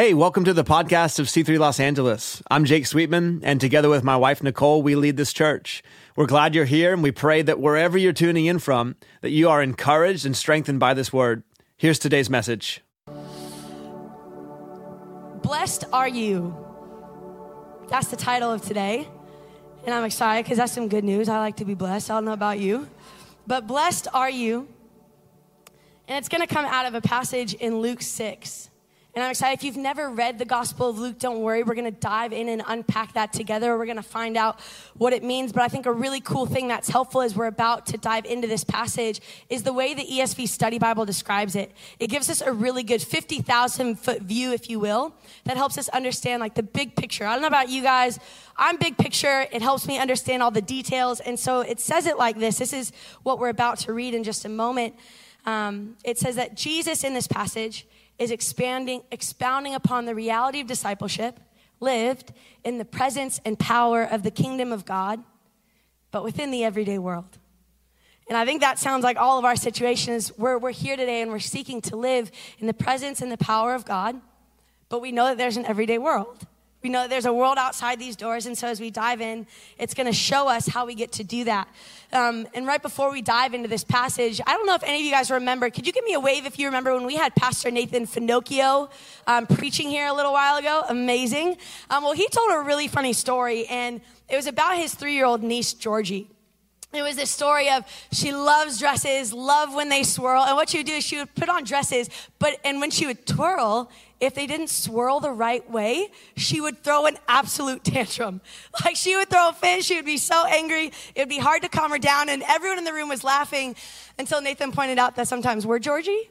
Hey, welcome to the podcast of C3 Los Angeles. I'm Jake Sweetman, and together with my wife Nicole, we lead this church. We're glad you're here, and we pray that wherever you're tuning in from, that you are encouraged and strengthened by this word. Here's today's message. Blessed are you. That's the title of today. And I'm excited because that's some good news. I like to be blessed. I don't know about you. But blessed are you. And it's going to come out of a passage in Luke 6. And I'm excited. If you've never read the Gospel of Luke, don't worry. We're going to dive in and unpack that together. We're going to find out what it means. But I think a really cool thing that's helpful as we're about to dive into this passage is the way the ESV Study Bible describes it. It gives us a really good 50,000 foot view, if you will, that helps us understand like the big picture. I don't know about you guys. I'm big picture. It helps me understand all the details. And so it says it like this. This is what we're about to read in just a moment. Um, it says that Jesus in this passage, is expanding, expounding upon the reality of discipleship lived in the presence and power of the kingdom of God, but within the everyday world. And I think that sounds like all of our situations. We're, we're here today and we're seeking to live in the presence and the power of God, but we know that there's an everyday world. We know there's a world outside these doors, and so as we dive in, it's going to show us how we get to do that. Um, and right before we dive into this passage, I don't know if any of you guys remember. Could you give me a wave if you remember when we had Pastor Nathan Finochio um, preaching here a little while ago? Amazing. Um, well, he told a really funny story, and it was about his three-year-old niece Georgie. It was this story of she loves dresses, love when they swirl, and what she would do is she would put on dresses, but and when she would twirl, if they didn't swirl the right way, she would throw an absolute tantrum. Like she would throw a fit, she would be so angry, it would be hard to calm her down, and everyone in the room was laughing until Nathan pointed out that sometimes we're Georgie.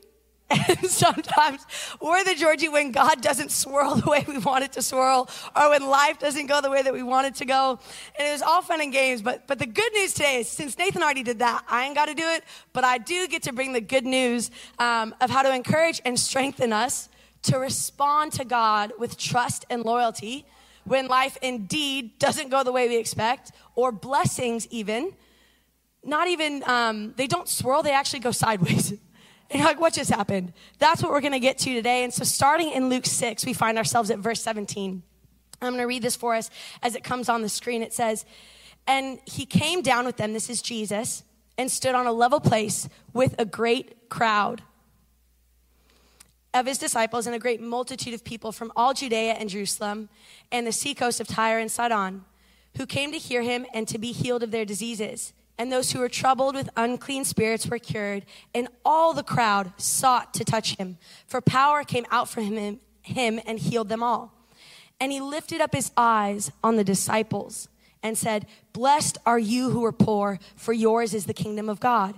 And sometimes we're the Georgie when God doesn't swirl the way we want it to swirl, or when life doesn't go the way that we want it to go. And it was all fun and games. But, but the good news today is since Nathan already did that, I ain't got to do it, but I do get to bring the good news um, of how to encourage and strengthen us to respond to God with trust and loyalty when life indeed doesn't go the way we expect, or blessings even, not even, um, they don't swirl, they actually go sideways. And like, what just happened? That's what we're going to get to today. And so, starting in Luke 6, we find ourselves at verse 17. I'm going to read this for us as it comes on the screen. It says, And he came down with them, this is Jesus, and stood on a level place with a great crowd of his disciples and a great multitude of people from all Judea and Jerusalem and the seacoast of Tyre and Sidon, who came to hear him and to be healed of their diseases. And those who were troubled with unclean spirits were cured, and all the crowd sought to touch him, for power came out from him, him and healed them all. And he lifted up his eyes on the disciples and said, Blessed are you who are poor, for yours is the kingdom of God.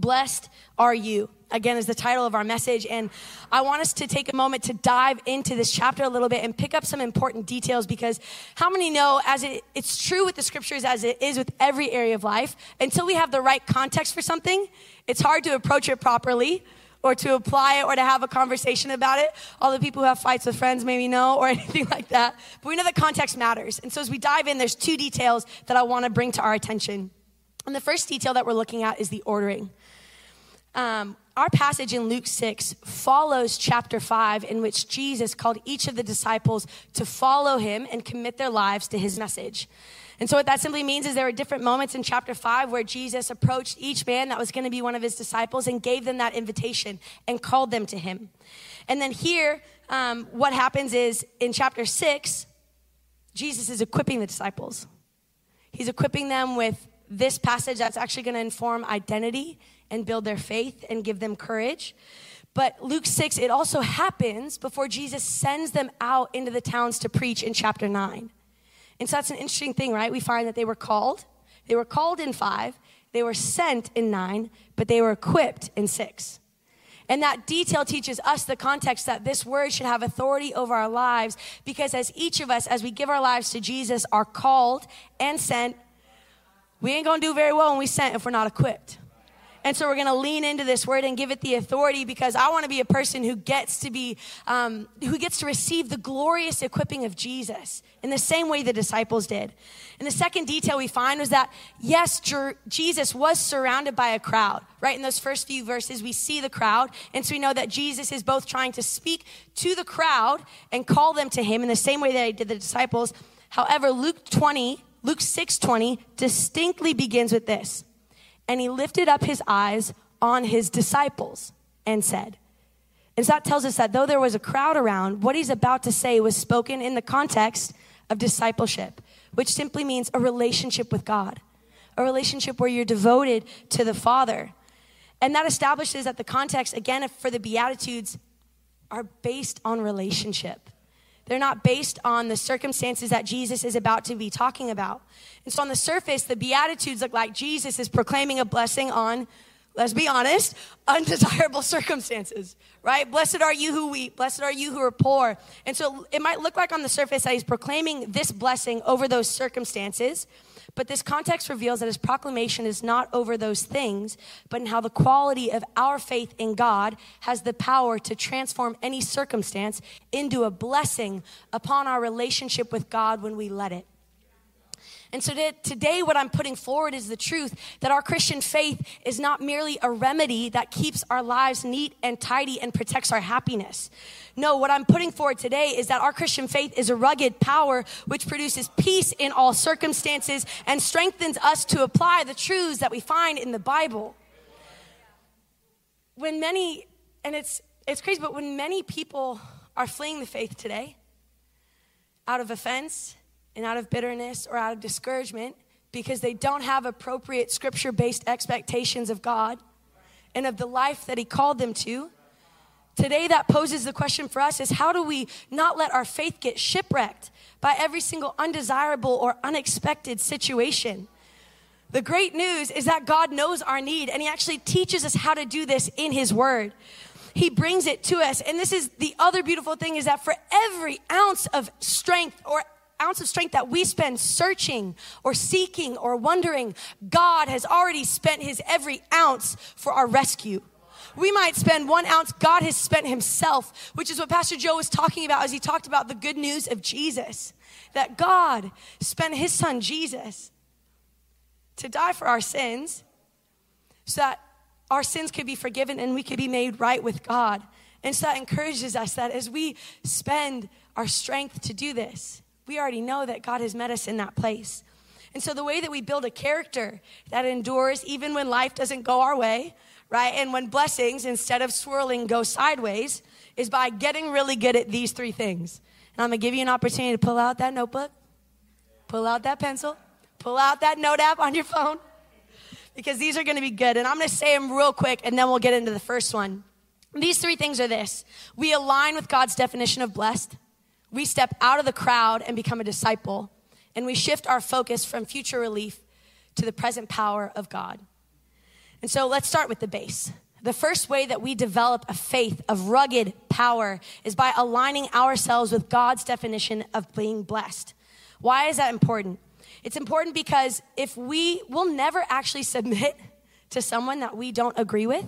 Blessed are you. Again is the title of our message. And i want us to take a moment to dive into this chapter a little bit and pick up some important details because how many know as it, it's true with the scriptures as it is with every area of life until we have the right context for something it's hard to approach it properly or to apply it or to have a conversation about it. All the people who have fights with friends maybe know or anything like that. But we know that context matters. And so as we dive in there's two details that i want to bring to our attention. And the first detail that we're looking at is the ordering um, our passage in Luke 6 follows chapter 5, in which Jesus called each of the disciples to follow him and commit their lives to his message. And so, what that simply means is there are different moments in chapter 5 where Jesus approached each man that was going to be one of his disciples and gave them that invitation and called them to him. And then, here, um, what happens is in chapter 6, Jesus is equipping the disciples. He's equipping them with this passage that's actually going to inform identity and build their faith and give them courage. But Luke 6, it also happens before Jesus sends them out into the towns to preach in chapter 9. And so that's an interesting thing, right? We find that they were called. They were called in 5, they were sent in 9, but they were equipped in 6. And that detail teaches us the context that this word should have authority over our lives because as each of us, as we give our lives to Jesus, are called and sent, we ain't gonna do very well when we sent if we're not equipped. And so we're going to lean into this word and give it the authority because I want to be a person who gets to be, um, who gets to receive the glorious equipping of Jesus in the same way the disciples did. And the second detail we find was that, yes, Jesus was surrounded by a crowd, right? In those first few verses, we see the crowd. And so we know that Jesus is both trying to speak to the crowd and call them to him in the same way that he did the disciples. However, Luke 20, Luke 6 20 distinctly begins with this and he lifted up his eyes on his disciples and said, and so that tells us that though there was a crowd around, what he's about to say was spoken in the context of discipleship, which simply means a relationship with God, a relationship where you're devoted to the Father. And that establishes that the context, again, for the Beatitudes, are based on relationship. They're not based on the circumstances that Jesus is about to be talking about. And so on the surface, the Beatitudes look like Jesus is proclaiming a blessing on, let's be honest, undesirable circumstances, right? Blessed are you who weep, blessed are you who are poor. And so it might look like on the surface that he's proclaiming this blessing over those circumstances. But this context reveals that his proclamation is not over those things, but in how the quality of our faith in God has the power to transform any circumstance into a blessing upon our relationship with God when we let it. And so today, what I'm putting forward is the truth that our Christian faith is not merely a remedy that keeps our lives neat and tidy and protects our happiness. No, what I'm putting forward today is that our Christian faith is a rugged power which produces peace in all circumstances and strengthens us to apply the truths that we find in the Bible. When many, and it's, it's crazy, but when many people are fleeing the faith today out of offense, and out of bitterness or out of discouragement because they don't have appropriate scripture based expectations of God and of the life that He called them to. Today, that poses the question for us is how do we not let our faith get shipwrecked by every single undesirable or unexpected situation? The great news is that God knows our need and He actually teaches us how to do this in His Word. He brings it to us. And this is the other beautiful thing is that for every ounce of strength or ounce of strength that we spend searching or seeking or wondering, God has already spent his every ounce for our rescue. We might spend one ounce, God has spent himself, which is what Pastor Joe was talking about as he talked about the good news of Jesus. That God spent his son Jesus to die for our sins so that our sins could be forgiven and we could be made right with God. And so that encourages us that as we spend our strength to do this, we already know that God has met us in that place. And so the way that we build a character that endures even when life doesn't go our way, right? And when blessings, instead of swirling, go sideways, is by getting really good at these three things. And I'm gonna give you an opportunity to pull out that notebook, pull out that pencil, pull out that note app on your phone, because these are gonna be good. And I'm gonna say them real quick, and then we'll get into the first one. These three things are this we align with God's definition of blessed we step out of the crowd and become a disciple, and we shift our focus from future relief to the present power of God. And so let's start with the base. The first way that we develop a faith of rugged power is by aligning ourselves with God's definition of being blessed. Why is that important? It's important because if we will never actually submit to someone that we don't agree with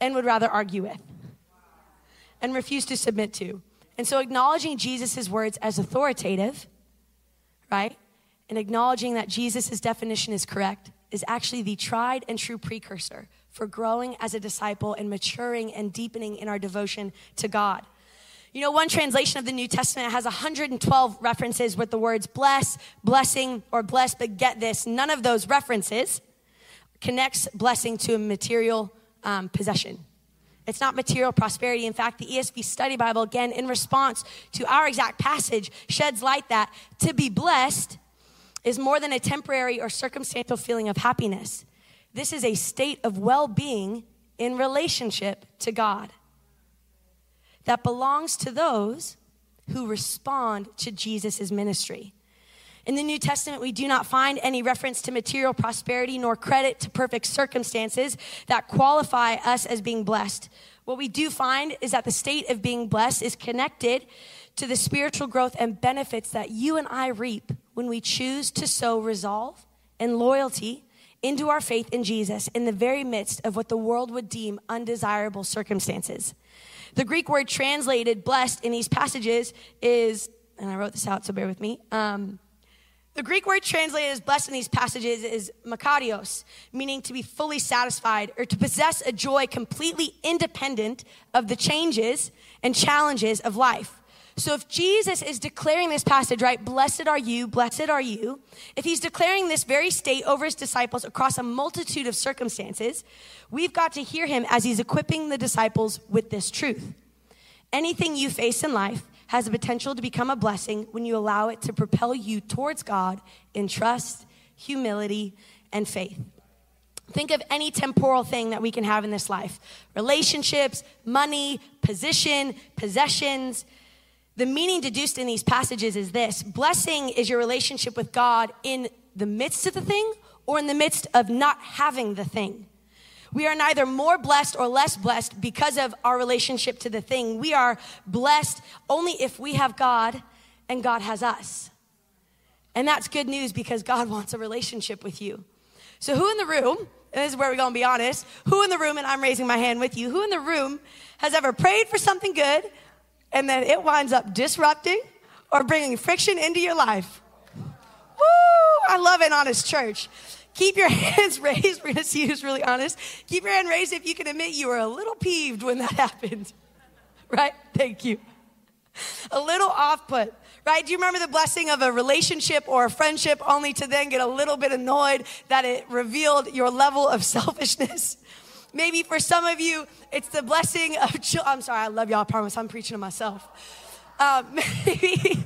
and would rather argue with and refuse to submit to. And so acknowledging Jesus' words as authoritative, right? And acknowledging that Jesus' definition is correct is actually the tried and true precursor for growing as a disciple and maturing and deepening in our devotion to God. You know, one translation of the New Testament has 112 references with the words bless, blessing, or bless, but get this, none of those references connects blessing to a material um, possession. It's not material prosperity. In fact, the ESV Study Bible, again, in response to our exact passage, sheds light that to be blessed is more than a temporary or circumstantial feeling of happiness. This is a state of well being in relationship to God that belongs to those who respond to Jesus' ministry. In the New Testament, we do not find any reference to material prosperity nor credit to perfect circumstances that qualify us as being blessed. What we do find is that the state of being blessed is connected to the spiritual growth and benefits that you and I reap when we choose to sow resolve and loyalty into our faith in Jesus in the very midst of what the world would deem undesirable circumstances. The Greek word translated blessed in these passages is, and I wrote this out, so bear with me. Um, the Greek word translated as blessed in these passages is makarios, meaning to be fully satisfied or to possess a joy completely independent of the changes and challenges of life. So if Jesus is declaring this passage, right, blessed are you, blessed are you, if he's declaring this very state over his disciples across a multitude of circumstances, we've got to hear him as he's equipping the disciples with this truth. Anything you face in life has the potential to become a blessing when you allow it to propel you towards God in trust, humility, and faith. Think of any temporal thing that we can have in this life relationships, money, position, possessions. The meaning deduced in these passages is this blessing is your relationship with God in the midst of the thing or in the midst of not having the thing. We are neither more blessed or less blessed because of our relationship to the thing. We are blessed only if we have God and God has us. And that's good news because God wants a relationship with you. So, who in the room, this is where we're gonna be honest, who in the room, and I'm raising my hand with you, who in the room has ever prayed for something good and then it winds up disrupting or bringing friction into your life? Woo! I love an honest church. Keep your hands raised. We're going to see who's really honest. Keep your hand raised if you can admit you were a little peeved when that happened. Right? Thank you. A little off put. Right? Do you remember the blessing of a relationship or a friendship only to then get a little bit annoyed that it revealed your level of selfishness? Maybe for some of you, it's the blessing of. I'm sorry, I love y'all. I promise I'm preaching to myself. Um, maybe,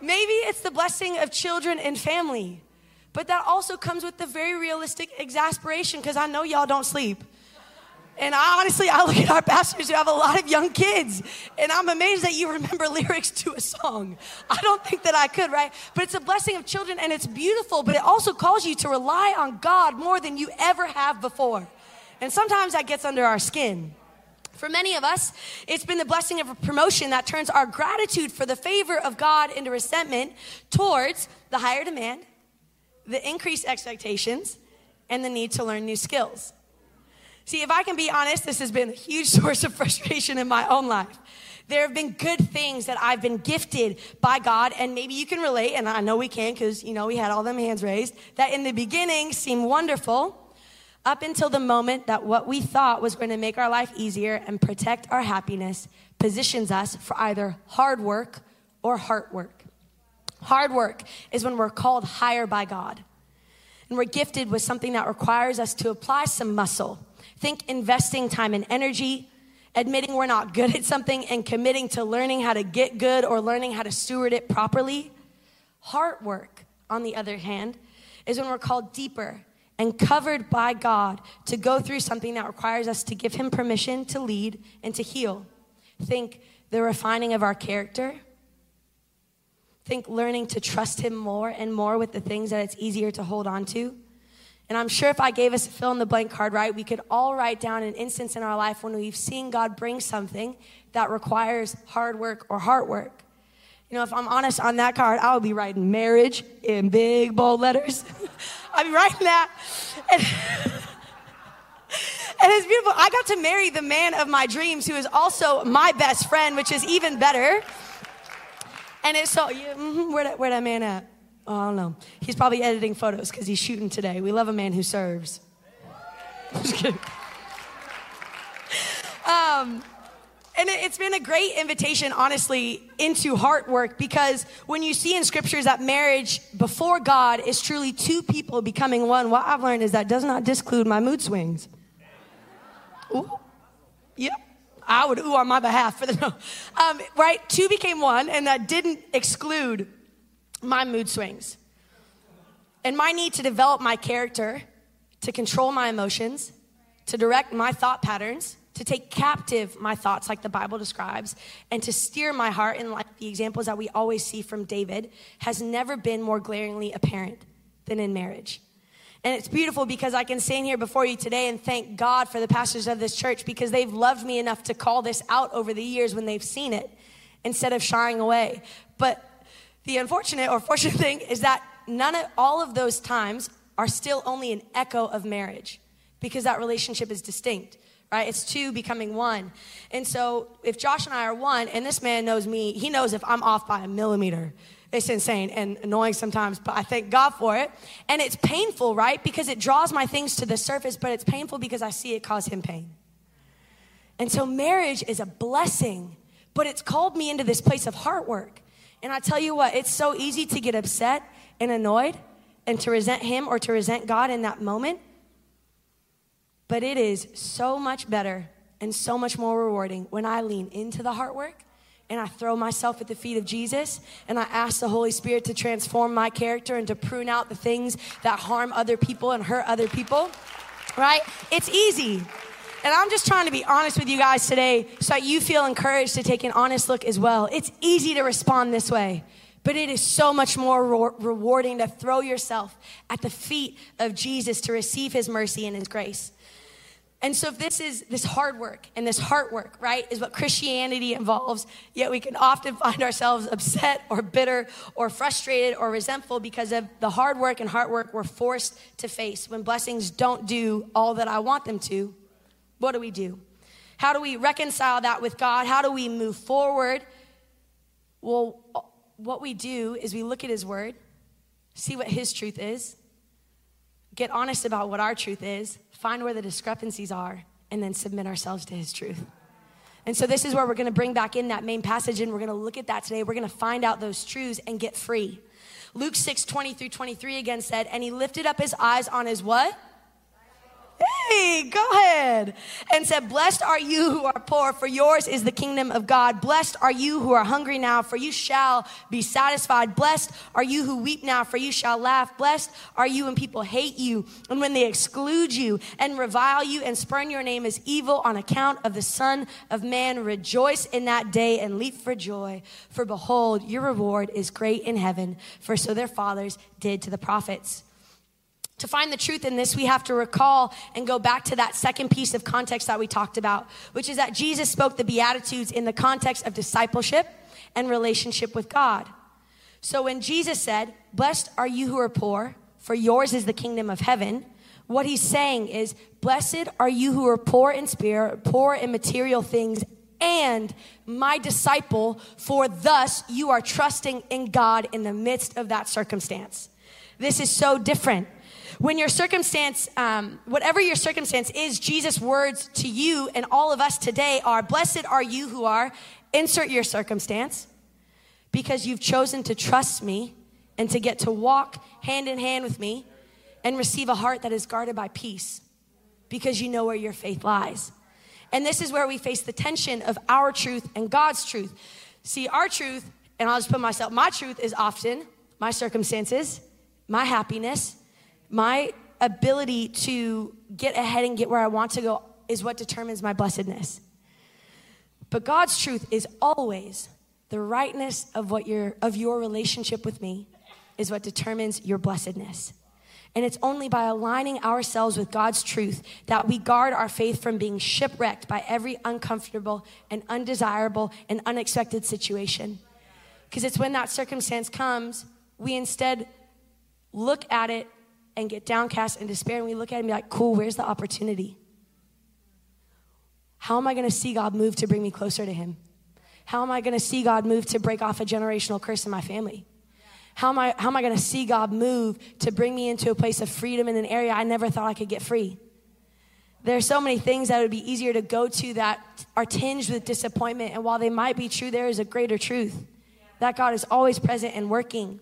maybe it's the blessing of children and family. But that also comes with the very realistic exasperation because I know y'all don't sleep. And I honestly, I look at our pastors who have a lot of young kids, and I'm amazed that you remember lyrics to a song. I don't think that I could, right? But it's a blessing of children, and it's beautiful, but it also calls you to rely on God more than you ever have before. And sometimes that gets under our skin. For many of us, it's been the blessing of a promotion that turns our gratitude for the favor of God into resentment towards the higher demand, the increased expectations, and the need to learn new skills. See, if I can be honest, this has been a huge source of frustration in my own life. There have been good things that I've been gifted by God, and maybe you can relate, and I know we can because, you know, we had all them hands raised, that in the beginning seemed wonderful up until the moment that what we thought was going to make our life easier and protect our happiness positions us for either hard work or heart work. Hard work is when we're called higher by God. And we're gifted with something that requires us to apply some muscle. Think investing time and energy, admitting we're not good at something, and committing to learning how to get good or learning how to steward it properly. Heart work, on the other hand, is when we're called deeper and covered by God to go through something that requires us to give Him permission to lead and to heal. Think the refining of our character think learning to trust Him more and more with the things that it's easier to hold on to. And I'm sure if I gave us a fill in the blank card, right, we could all write down an instance in our life when we've seen God bring something that requires hard work or heart work. You know, if I'm honest on that card, I would be writing marriage in big bold letters. I'd be writing that. And, and it's beautiful. I got to marry the man of my dreams who is also my best friend, which is even better. And it's so, yeah, mm-hmm, where, that, where that man at? Oh, I don't know. He's probably editing photos because he's shooting today. We love a man who serves. Just kidding. Um, and it's been a great invitation, honestly, into heart work because when you see in scriptures that marriage before God is truly two people becoming one, what I've learned is that does not disclude my mood swings. Ooh. Yep. I would ooh on my behalf for the no. Um, right? Two became one, and that didn't exclude my mood swings and my need to develop my character, to control my emotions, to direct my thought patterns, to take captive my thoughts, like the Bible describes, and to steer my heart in like the examples that we always see from David, has never been more glaringly apparent than in marriage. And it's beautiful because I can stand here before you today and thank God for the pastors of this church because they've loved me enough to call this out over the years when they've seen it instead of shying away. But the unfortunate or fortunate thing is that none of all of those times are still only an echo of marriage because that relationship is distinct right? It's two becoming one. And so if Josh and I are one, and this man knows me, he knows if I'm off by a millimeter. It's insane and annoying sometimes, but I thank God for it. And it's painful, right? Because it draws my things to the surface, but it's painful because I see it cause him pain. And so marriage is a blessing, but it's called me into this place of heart work. And I tell you what, it's so easy to get upset and annoyed and to resent him or to resent God in that moment. But it is so much better and so much more rewarding when I lean into the heart work and I throw myself at the feet of Jesus and I ask the Holy Spirit to transform my character and to prune out the things that harm other people and hurt other people. Right? It's easy. And I'm just trying to be honest with you guys today so that you feel encouraged to take an honest look as well. It's easy to respond this way, but it is so much more re- rewarding to throw yourself at the feet of Jesus to receive his mercy and his grace. And so, if this is this hard work and this heart work, right, is what Christianity involves, yet we can often find ourselves upset or bitter or frustrated or resentful because of the hard work and heart work we're forced to face when blessings don't do all that I want them to. What do we do? How do we reconcile that with God? How do we move forward? Well, what we do is we look at His Word, see what His truth is, get honest about what our truth is, find where the discrepancies are, and then submit ourselves to His truth. And so, this is where we're gonna bring back in that main passage, and we're gonna look at that today. We're gonna find out those truths and get free. Luke 6 20 through 23 again said, And he lifted up his eyes on his what? Hey, go ahead. And said, Blessed are you who are poor, for yours is the kingdom of God. Blessed are you who are hungry now, for you shall be satisfied. Blessed are you who weep now, for you shall laugh. Blessed are you when people hate you, and when they exclude you, and revile you, and spurn your name as evil on account of the Son of Man. Rejoice in that day and leap for joy. For behold, your reward is great in heaven, for so their fathers did to the prophets. To find the truth in this, we have to recall and go back to that second piece of context that we talked about, which is that Jesus spoke the Beatitudes in the context of discipleship and relationship with God. So when Jesus said, Blessed are you who are poor, for yours is the kingdom of heaven, what he's saying is, Blessed are you who are poor in spirit, poor in material things, and my disciple, for thus you are trusting in God in the midst of that circumstance. This is so different. When your circumstance, um, whatever your circumstance is, Jesus' words to you and all of us today are Blessed are you who are, insert your circumstance, because you've chosen to trust me and to get to walk hand in hand with me and receive a heart that is guarded by peace because you know where your faith lies. And this is where we face the tension of our truth and God's truth. See, our truth, and I'll just put myself, my truth is often my circumstances, my happiness, my ability to get ahead and get where I want to go is what determines my blessedness. But God's truth is always the rightness of what your of your relationship with me is what determines your blessedness. And it's only by aligning ourselves with God's truth that we guard our faith from being shipwrecked by every uncomfortable and undesirable and unexpected situation. Because it's when that circumstance comes, we instead look at it and get downcast and despair, and we look at it and be like, cool, where's the opportunity? How am I going to see God move to bring me closer to Him? How am I going to see God move to break off a generational curse in my family? How am I, how am I going to see God move to bring me into a place of freedom in an area I never thought I could get free? There are so many things that would be easier to go to that are tinged with disappointment. And while they might be true, there is a greater truth that God is always present and working.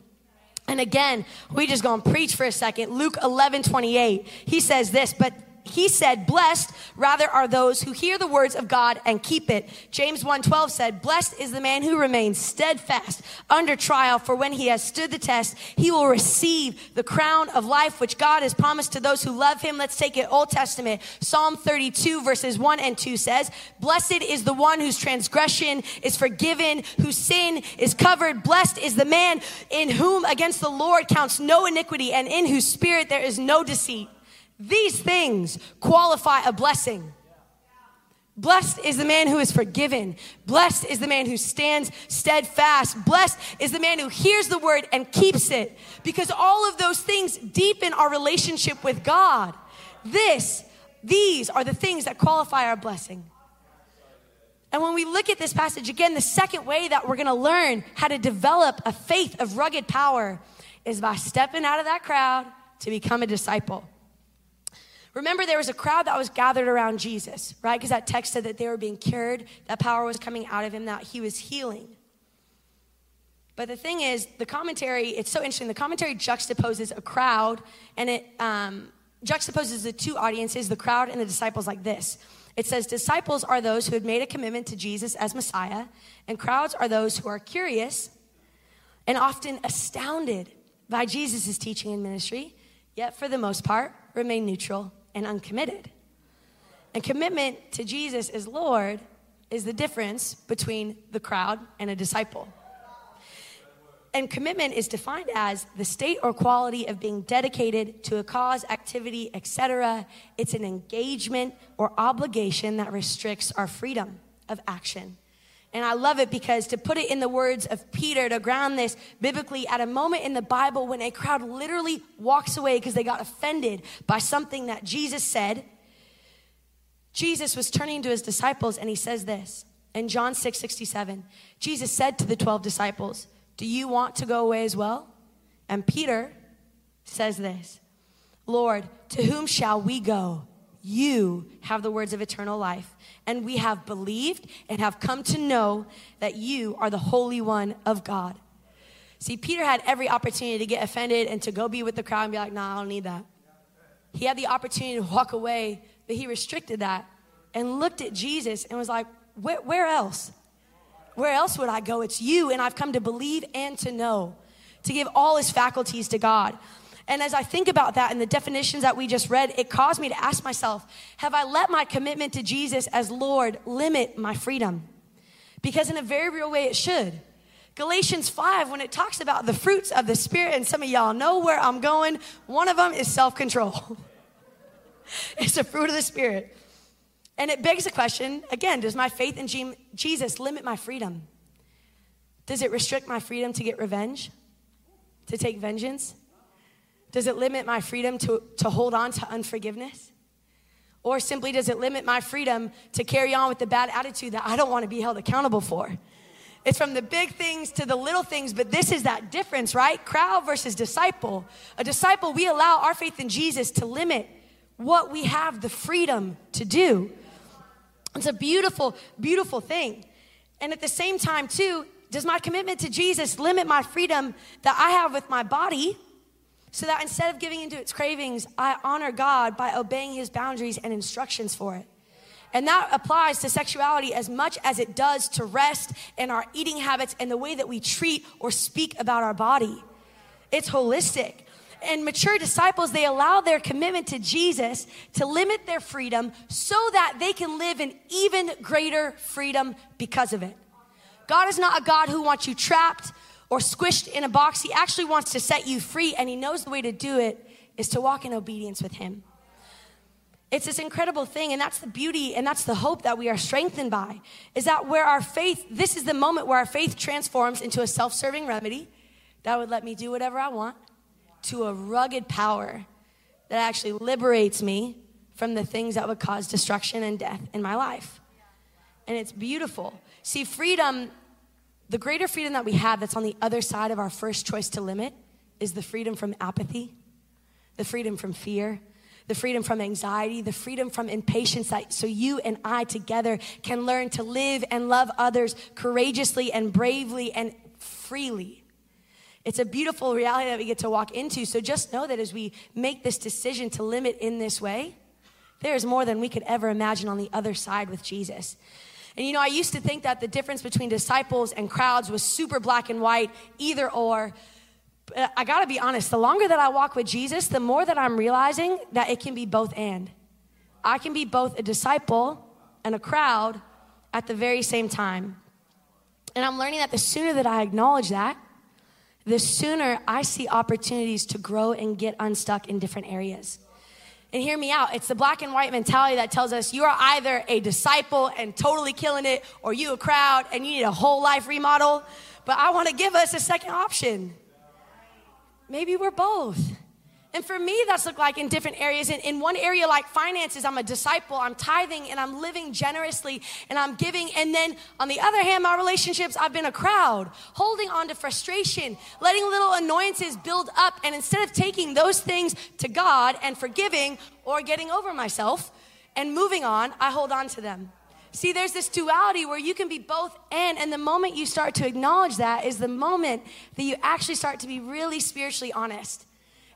And again, we just gonna preach for a second. Luke 11, 28, he says this, but he said, blessed rather are those who hear the words of God and keep it. James 1:12 said, blessed is the man who remains steadfast under trial, for when he has stood the test, he will receive the crown of life which God has promised to those who love him. Let's take it Old Testament. Psalm 32 verses 1 and 2 says, blessed is the one whose transgression is forgiven, whose sin is covered. Blessed is the man in whom against the Lord counts no iniquity and in whose spirit there is no deceit. These things qualify a blessing. Blessed is the man who is forgiven. Blessed is the man who stands steadfast. Blessed is the man who hears the word and keeps it. Because all of those things deepen our relationship with God. This, these are the things that qualify our blessing. And when we look at this passage again, the second way that we're gonna learn how to develop a faith of rugged power is by stepping out of that crowd to become a disciple. Remember, there was a crowd that was gathered around Jesus, right? Because that text said that they were being cured, that power was coming out of him, that he was healing. But the thing is, the commentary, it's so interesting. The commentary juxtaposes a crowd and it um, juxtaposes the two audiences, the crowd and the disciples, like this. It says, Disciples are those who had made a commitment to Jesus as Messiah, and crowds are those who are curious and often astounded by Jesus' teaching and ministry, yet for the most part, remain neutral and uncommitted. And commitment to Jesus as Lord is the difference between the crowd and a disciple. And commitment is defined as the state or quality of being dedicated to a cause, activity, etc. It's an engagement or obligation that restricts our freedom of action. And I love it because to put it in the words of Peter, to ground this biblically, at a moment in the Bible when a crowd literally walks away because they got offended by something that Jesus said, Jesus was turning to his disciples and he says this in John 6 67. Jesus said to the 12 disciples, Do you want to go away as well? And Peter says this Lord, to whom shall we go? You have the words of eternal life and we have believed and have come to know that you are the Holy One of God. See, Peter had every opportunity to get offended and to go be with the crowd and be like, nah, I don't need that. He had the opportunity to walk away, but he restricted that and looked at Jesus and was like, where, where else? Where else would I go? It's you, and I've come to believe and to know, to give all his faculties to God. And as I think about that and the definitions that we just read, it caused me to ask myself Have I let my commitment to Jesus as Lord limit my freedom? Because in a very real way, it should. Galatians 5, when it talks about the fruits of the Spirit, and some of y'all know where I'm going, one of them is self control. it's a fruit of the Spirit. And it begs the question again, does my faith in Jesus limit my freedom? Does it restrict my freedom to get revenge? To take vengeance? Does it limit my freedom to, to hold on to unforgiveness? Or simply does it limit my freedom to carry on with the bad attitude that I don't want to be held accountable for? It's from the big things to the little things, but this is that difference, right? Crowd versus disciple. A disciple, we allow our faith in Jesus to limit what we have the freedom to do. It's a beautiful, beautiful thing. And at the same time, too, does my commitment to Jesus limit my freedom that I have with my body? So that instead of giving into its cravings, I honor God by obeying his boundaries and instructions for it. And that applies to sexuality as much as it does to rest and our eating habits and the way that we treat or speak about our body. It's holistic. And mature disciples, they allow their commitment to Jesus to limit their freedom so that they can live in even greater freedom because of it. God is not a God who wants you trapped or squished in a box. He actually wants to set you free, and He knows the way to do it is to walk in obedience with Him. It's this incredible thing, and that's the beauty and that's the hope that we are strengthened by. Is that where our faith, this is the moment where our faith transforms into a self serving remedy that would let me do whatever I want to a rugged power that actually liberates me from the things that would cause destruction and death in my life. And it's beautiful. See, freedom the greater freedom that we have that's on the other side of our first choice to limit is the freedom from apathy, the freedom from fear, the freedom from anxiety, the freedom from impatience that so you and I together can learn to live and love others courageously and bravely and freely. It's a beautiful reality that we get to walk into. So just know that as we make this decision to limit in this way, There's more than we could ever imagine on the other side with Jesus. And you know, I used to think that the difference between disciples and crowds was super black and white, either or. But I gotta be honest, the longer that I walk with Jesus, the more that I'm realizing that it can be both and. I can be both a disciple and a crowd at the very same time. And I'm learning that the sooner that I acknowledge that, the sooner I see opportunities to grow and get unstuck in different areas. And hear me out. It's the black and white mentality that tells us you are either a disciple and totally killing it, or you a crowd and you need a whole life remodel. But I want to give us a second option. Maybe we're both. And for me, that's looked like in different areas. In, in one area, like finances, I'm a disciple, I'm tithing, and I'm living generously, and I'm giving. And then on the other hand, my relationships, I've been a crowd, holding on to frustration, letting little annoyances build up. And instead of taking those things to God and forgiving or getting over myself and moving on, I hold on to them. See, there's this duality where you can be both and, and the moment you start to acknowledge that is the moment that you actually start to be really spiritually honest.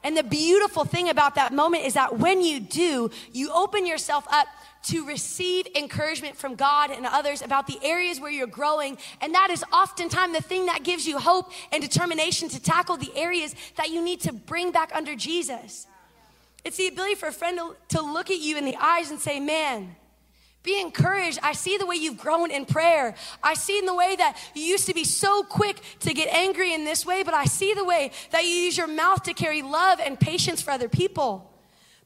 And the beautiful thing about that moment is that when you do, you open yourself up to receive encouragement from God and others about the areas where you're growing. And that is oftentimes the thing that gives you hope and determination to tackle the areas that you need to bring back under Jesus. It's the ability for a friend to, to look at you in the eyes and say, Man, be encouraged. I see the way you've grown in prayer. I see in the way that you used to be so quick to get angry in this way, but I see the way that you use your mouth to carry love and patience for other people.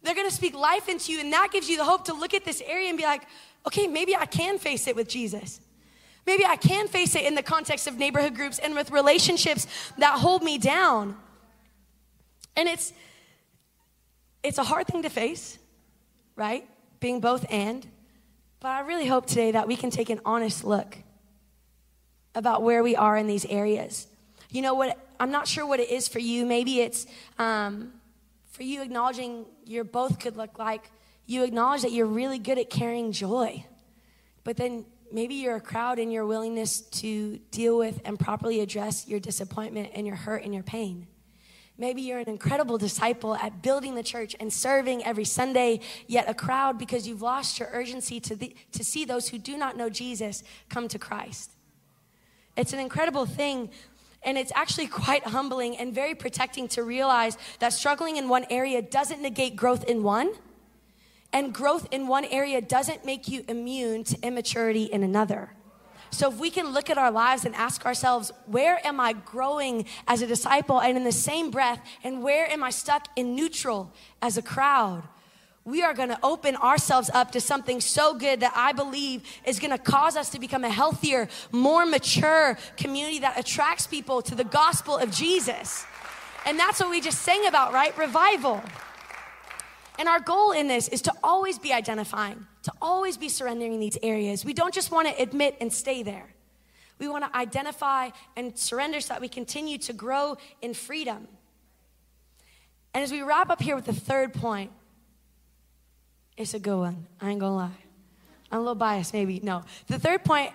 They're gonna speak life into you, and that gives you the hope to look at this area and be like, okay, maybe I can face it with Jesus. Maybe I can face it in the context of neighborhood groups and with relationships that hold me down. And it's it's a hard thing to face, right? Being both and. But I really hope today that we can take an honest look about where we are in these areas. You know what? I'm not sure what it is for you. Maybe it's um, for you acknowledging your both could look like you acknowledge that you're really good at carrying joy, but then maybe you're a crowd in your willingness to deal with and properly address your disappointment and your hurt and your pain. Maybe you're an incredible disciple at building the church and serving every Sunday, yet a crowd because you've lost your urgency to, the, to see those who do not know Jesus come to Christ. It's an incredible thing, and it's actually quite humbling and very protecting to realize that struggling in one area doesn't negate growth in one, and growth in one area doesn't make you immune to immaturity in another. So if we can look at our lives and ask ourselves, where am I growing as a disciple? And in the same breath, and where am I stuck in neutral as a crowd? We are gonna open ourselves up to something so good that I believe is gonna cause us to become a healthier, more mature community that attracts people to the gospel of Jesus. And that's what we just sang about, right? Revival. And our goal in this is to always be identifying, to always be surrendering in these areas. We don't just want to admit and stay there. We want to identify and surrender so that we continue to grow in freedom. And as we wrap up here with the third point, it's a good one. I ain't gonna lie. I'm a little biased, maybe. No. The third point,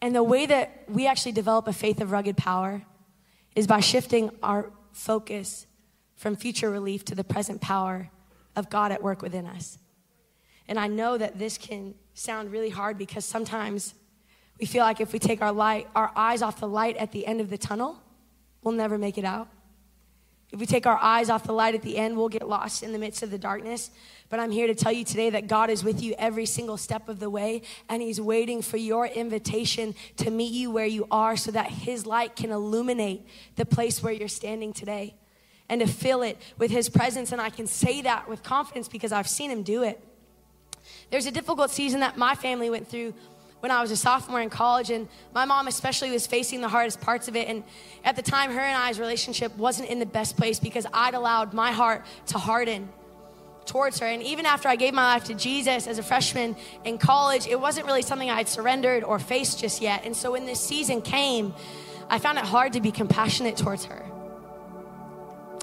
and the way that we actually develop a faith of rugged power is by shifting our focus from future relief to the present power of God at work within us. And I know that this can sound really hard because sometimes we feel like if we take our light, our eyes off the light at the end of the tunnel, we'll never make it out. If we take our eyes off the light at the end, we'll get lost in the midst of the darkness. But I'm here to tell you today that God is with you every single step of the way, and He's waiting for your invitation to meet you where you are so that His light can illuminate the place where you're standing today and to fill it with His presence. And I can say that with confidence because I've seen Him do it. There's a difficult season that my family went through when I was a sophomore in college, and my mom especially was facing the hardest parts of it. And at the time, her and I's relationship wasn't in the best place because I'd allowed my heart to harden towards her. And even after I gave my life to Jesus as a freshman in college, it wasn't really something I had surrendered or faced just yet. And so when this season came, I found it hard to be compassionate towards her.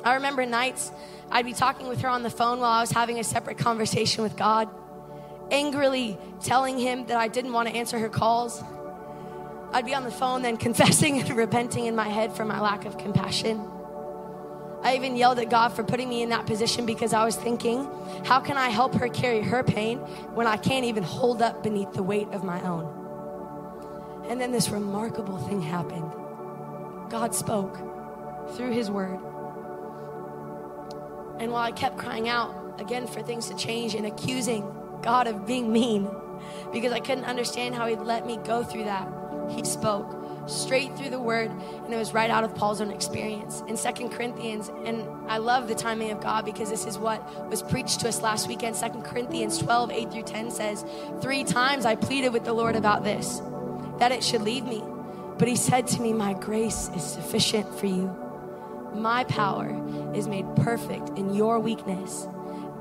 I remember nights I'd be talking with her on the phone while I was having a separate conversation with God, angrily telling him that I didn't want to answer her calls. I'd be on the phone then confessing and repenting in my head for my lack of compassion. I even yelled at God for putting me in that position because I was thinking, how can I help her carry her pain when I can't even hold up beneath the weight of my own? And then this remarkable thing happened. God spoke through his word. And while I kept crying out again for things to change and accusing God of being mean. Because I couldn't understand how he'd let me go through that, he spoke straight through the word and it was right out of paul's own experience. In Second corinthians and i love the timing of god because this is what was preached to us last weekend. Second corinthians 12 8 through 10 says three times i pleaded with the lord about this that it should leave me. But he said to me my grace is sufficient for you. My power is made perfect in your weakness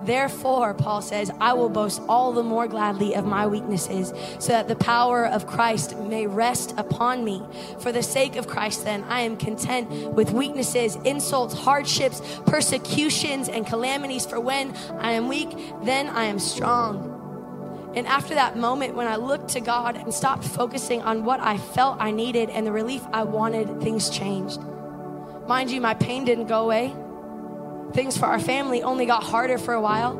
Therefore, Paul says, I will boast all the more gladly of my weaknesses, so that the power of Christ may rest upon me. For the sake of Christ, then, I am content with weaknesses, insults, hardships, persecutions, and calamities. For when I am weak, then I am strong. And after that moment, when I looked to God and stopped focusing on what I felt I needed and the relief I wanted, things changed. Mind you, my pain didn't go away things for our family only got harder for a while.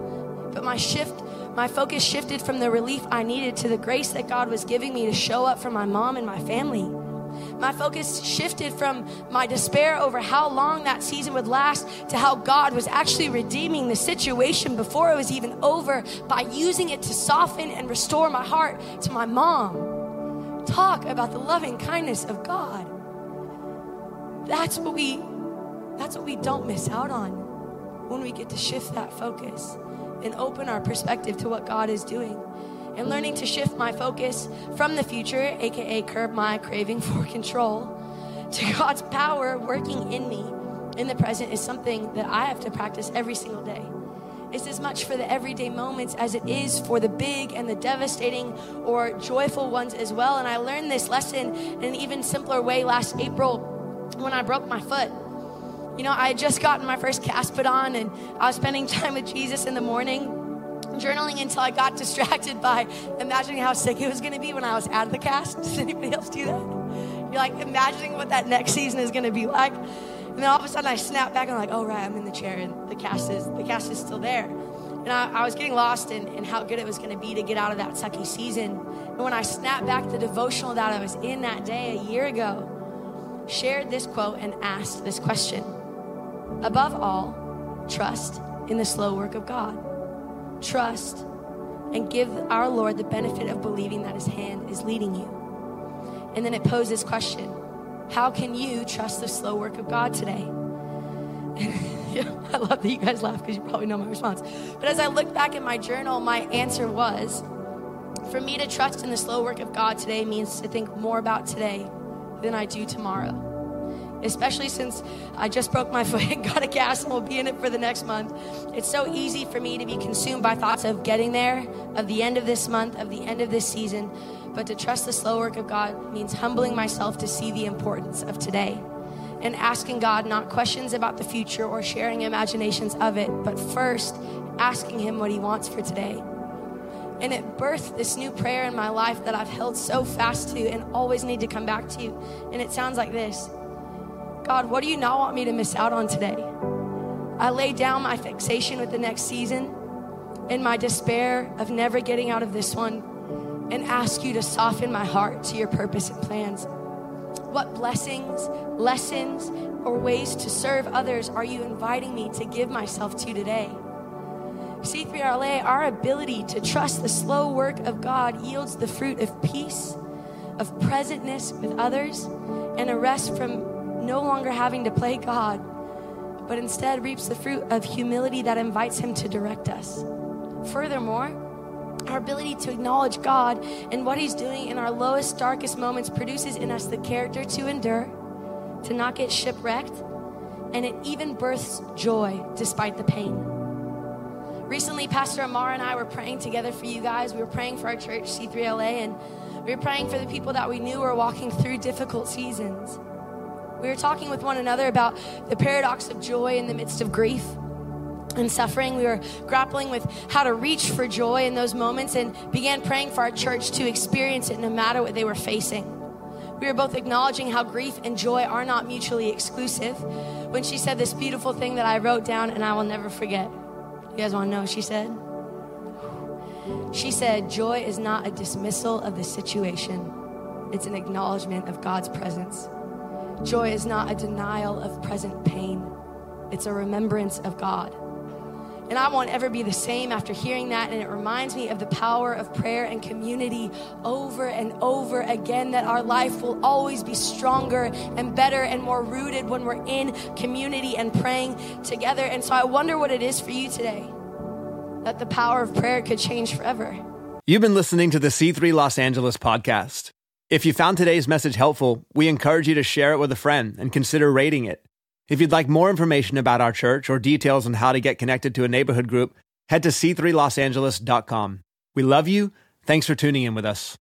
But my shift, my focus shifted from the relief I needed to the grace that God was giving me to show up for my mom and my family. My focus shifted from my despair over how long that season would last to how God was actually redeeming the situation before it was even over by using it to soften and restore my heart to my mom. Talk about the loving kindness of God. That's what we that's what we don't miss out on when we get to shift that focus and open our perspective to what God is doing. And learning to shift my focus from the future, aka curb my craving for control, to God's power working in me in the present is something that I have to practice every single day. It's as much for the everyday moments as it is for the big and the devastating or joyful ones as well. And I learned this lesson in an even simpler way last April when I broke my foot. You know, I had just gotten my first cast put on and I was spending time with Jesus in the morning, journaling until I got distracted by imagining how sick it was going to be when I was out of the cast. Does anybody else do that? You're like imagining what that next season is going to be like. And then all of a sudden I snap back and I'm like, oh, right, I'm in the chair and the cast is, the cast is still there. And I, I was getting lost in, in how good it was going to be to get out of that sucky season. And when I snapped back the devotional that I was in that day a year ago, shared this quote and asked this question Above all, trust in the slow work of God. Trust and give our Lord the benefit of believing that His hand is leading you. And then it poses this question How can you trust the slow work of God today? I love that you guys laugh because you probably know my response. But as I look back at my journal, my answer was for me to trust in the slow work of God today means to think more about today than I do tomorrow especially since I just broke my foot and got a cast and will be in it for the next month. It's so easy for me to be consumed by thoughts of getting there, of the end of this month, of the end of this season. But to trust the slow work of God means humbling myself to see the importance of today and asking God not questions about the future or sharing imaginations of it, but first asking Him what He wants for today. And it birthed this new prayer in my life that I've held so fast to and always need to come back to. And it sounds like this God, what do you not want me to miss out on today? I lay down my fixation with the next season and my despair of never getting out of this one and ask you to soften my heart to your purpose and plans. What blessings, lessons, or ways to serve others are you inviting me to give myself to today? C3LA, our ability to trust the slow work of God yields the fruit of peace, of presentness with others, and a rest from no longer having to play God, but instead reaps the fruit of humility that invites Him to direct us. Furthermore, our ability to acknowledge God and what He's doing in our lowest, darkest moments produces in us the character to endure, to not get shipwrecked, and it even births joy despite the pain. Recently, Pastor Amar and I were praying together for you guys. We were praying for our church, C3LA, and we were praying for the people that we knew were walking through difficult seasons. We were talking with one another about the paradox of joy in the midst of grief and suffering. We were grappling with how to reach for joy in those moments and began praying for our church to experience it no matter what they were facing. we were both acknowledging how grief and joy are not mutually exclusive. When she said this beautiful thing that I wrote down and I will never forget. You guys want to know what she said? She said, Joy is not a dismissal of the situation, it's an acknowledgement of God's presence. Joy is not a denial of present pain, it's a remembrance of God. And I won't ever be the same after hearing that. And it reminds me of the power of prayer and community over and over again that our life will always be stronger and better and more rooted when we're in community and praying together. And so I wonder what it is for you today that the power of prayer could change forever. You've been listening to the C3 Los Angeles podcast. If you found today's message helpful, we encourage you to share it with a friend and consider rating it. If you'd like more information about our church or details on how to get connected to a neighborhood group, head to c3losangeles.com. We love you. Thanks for tuning in with us.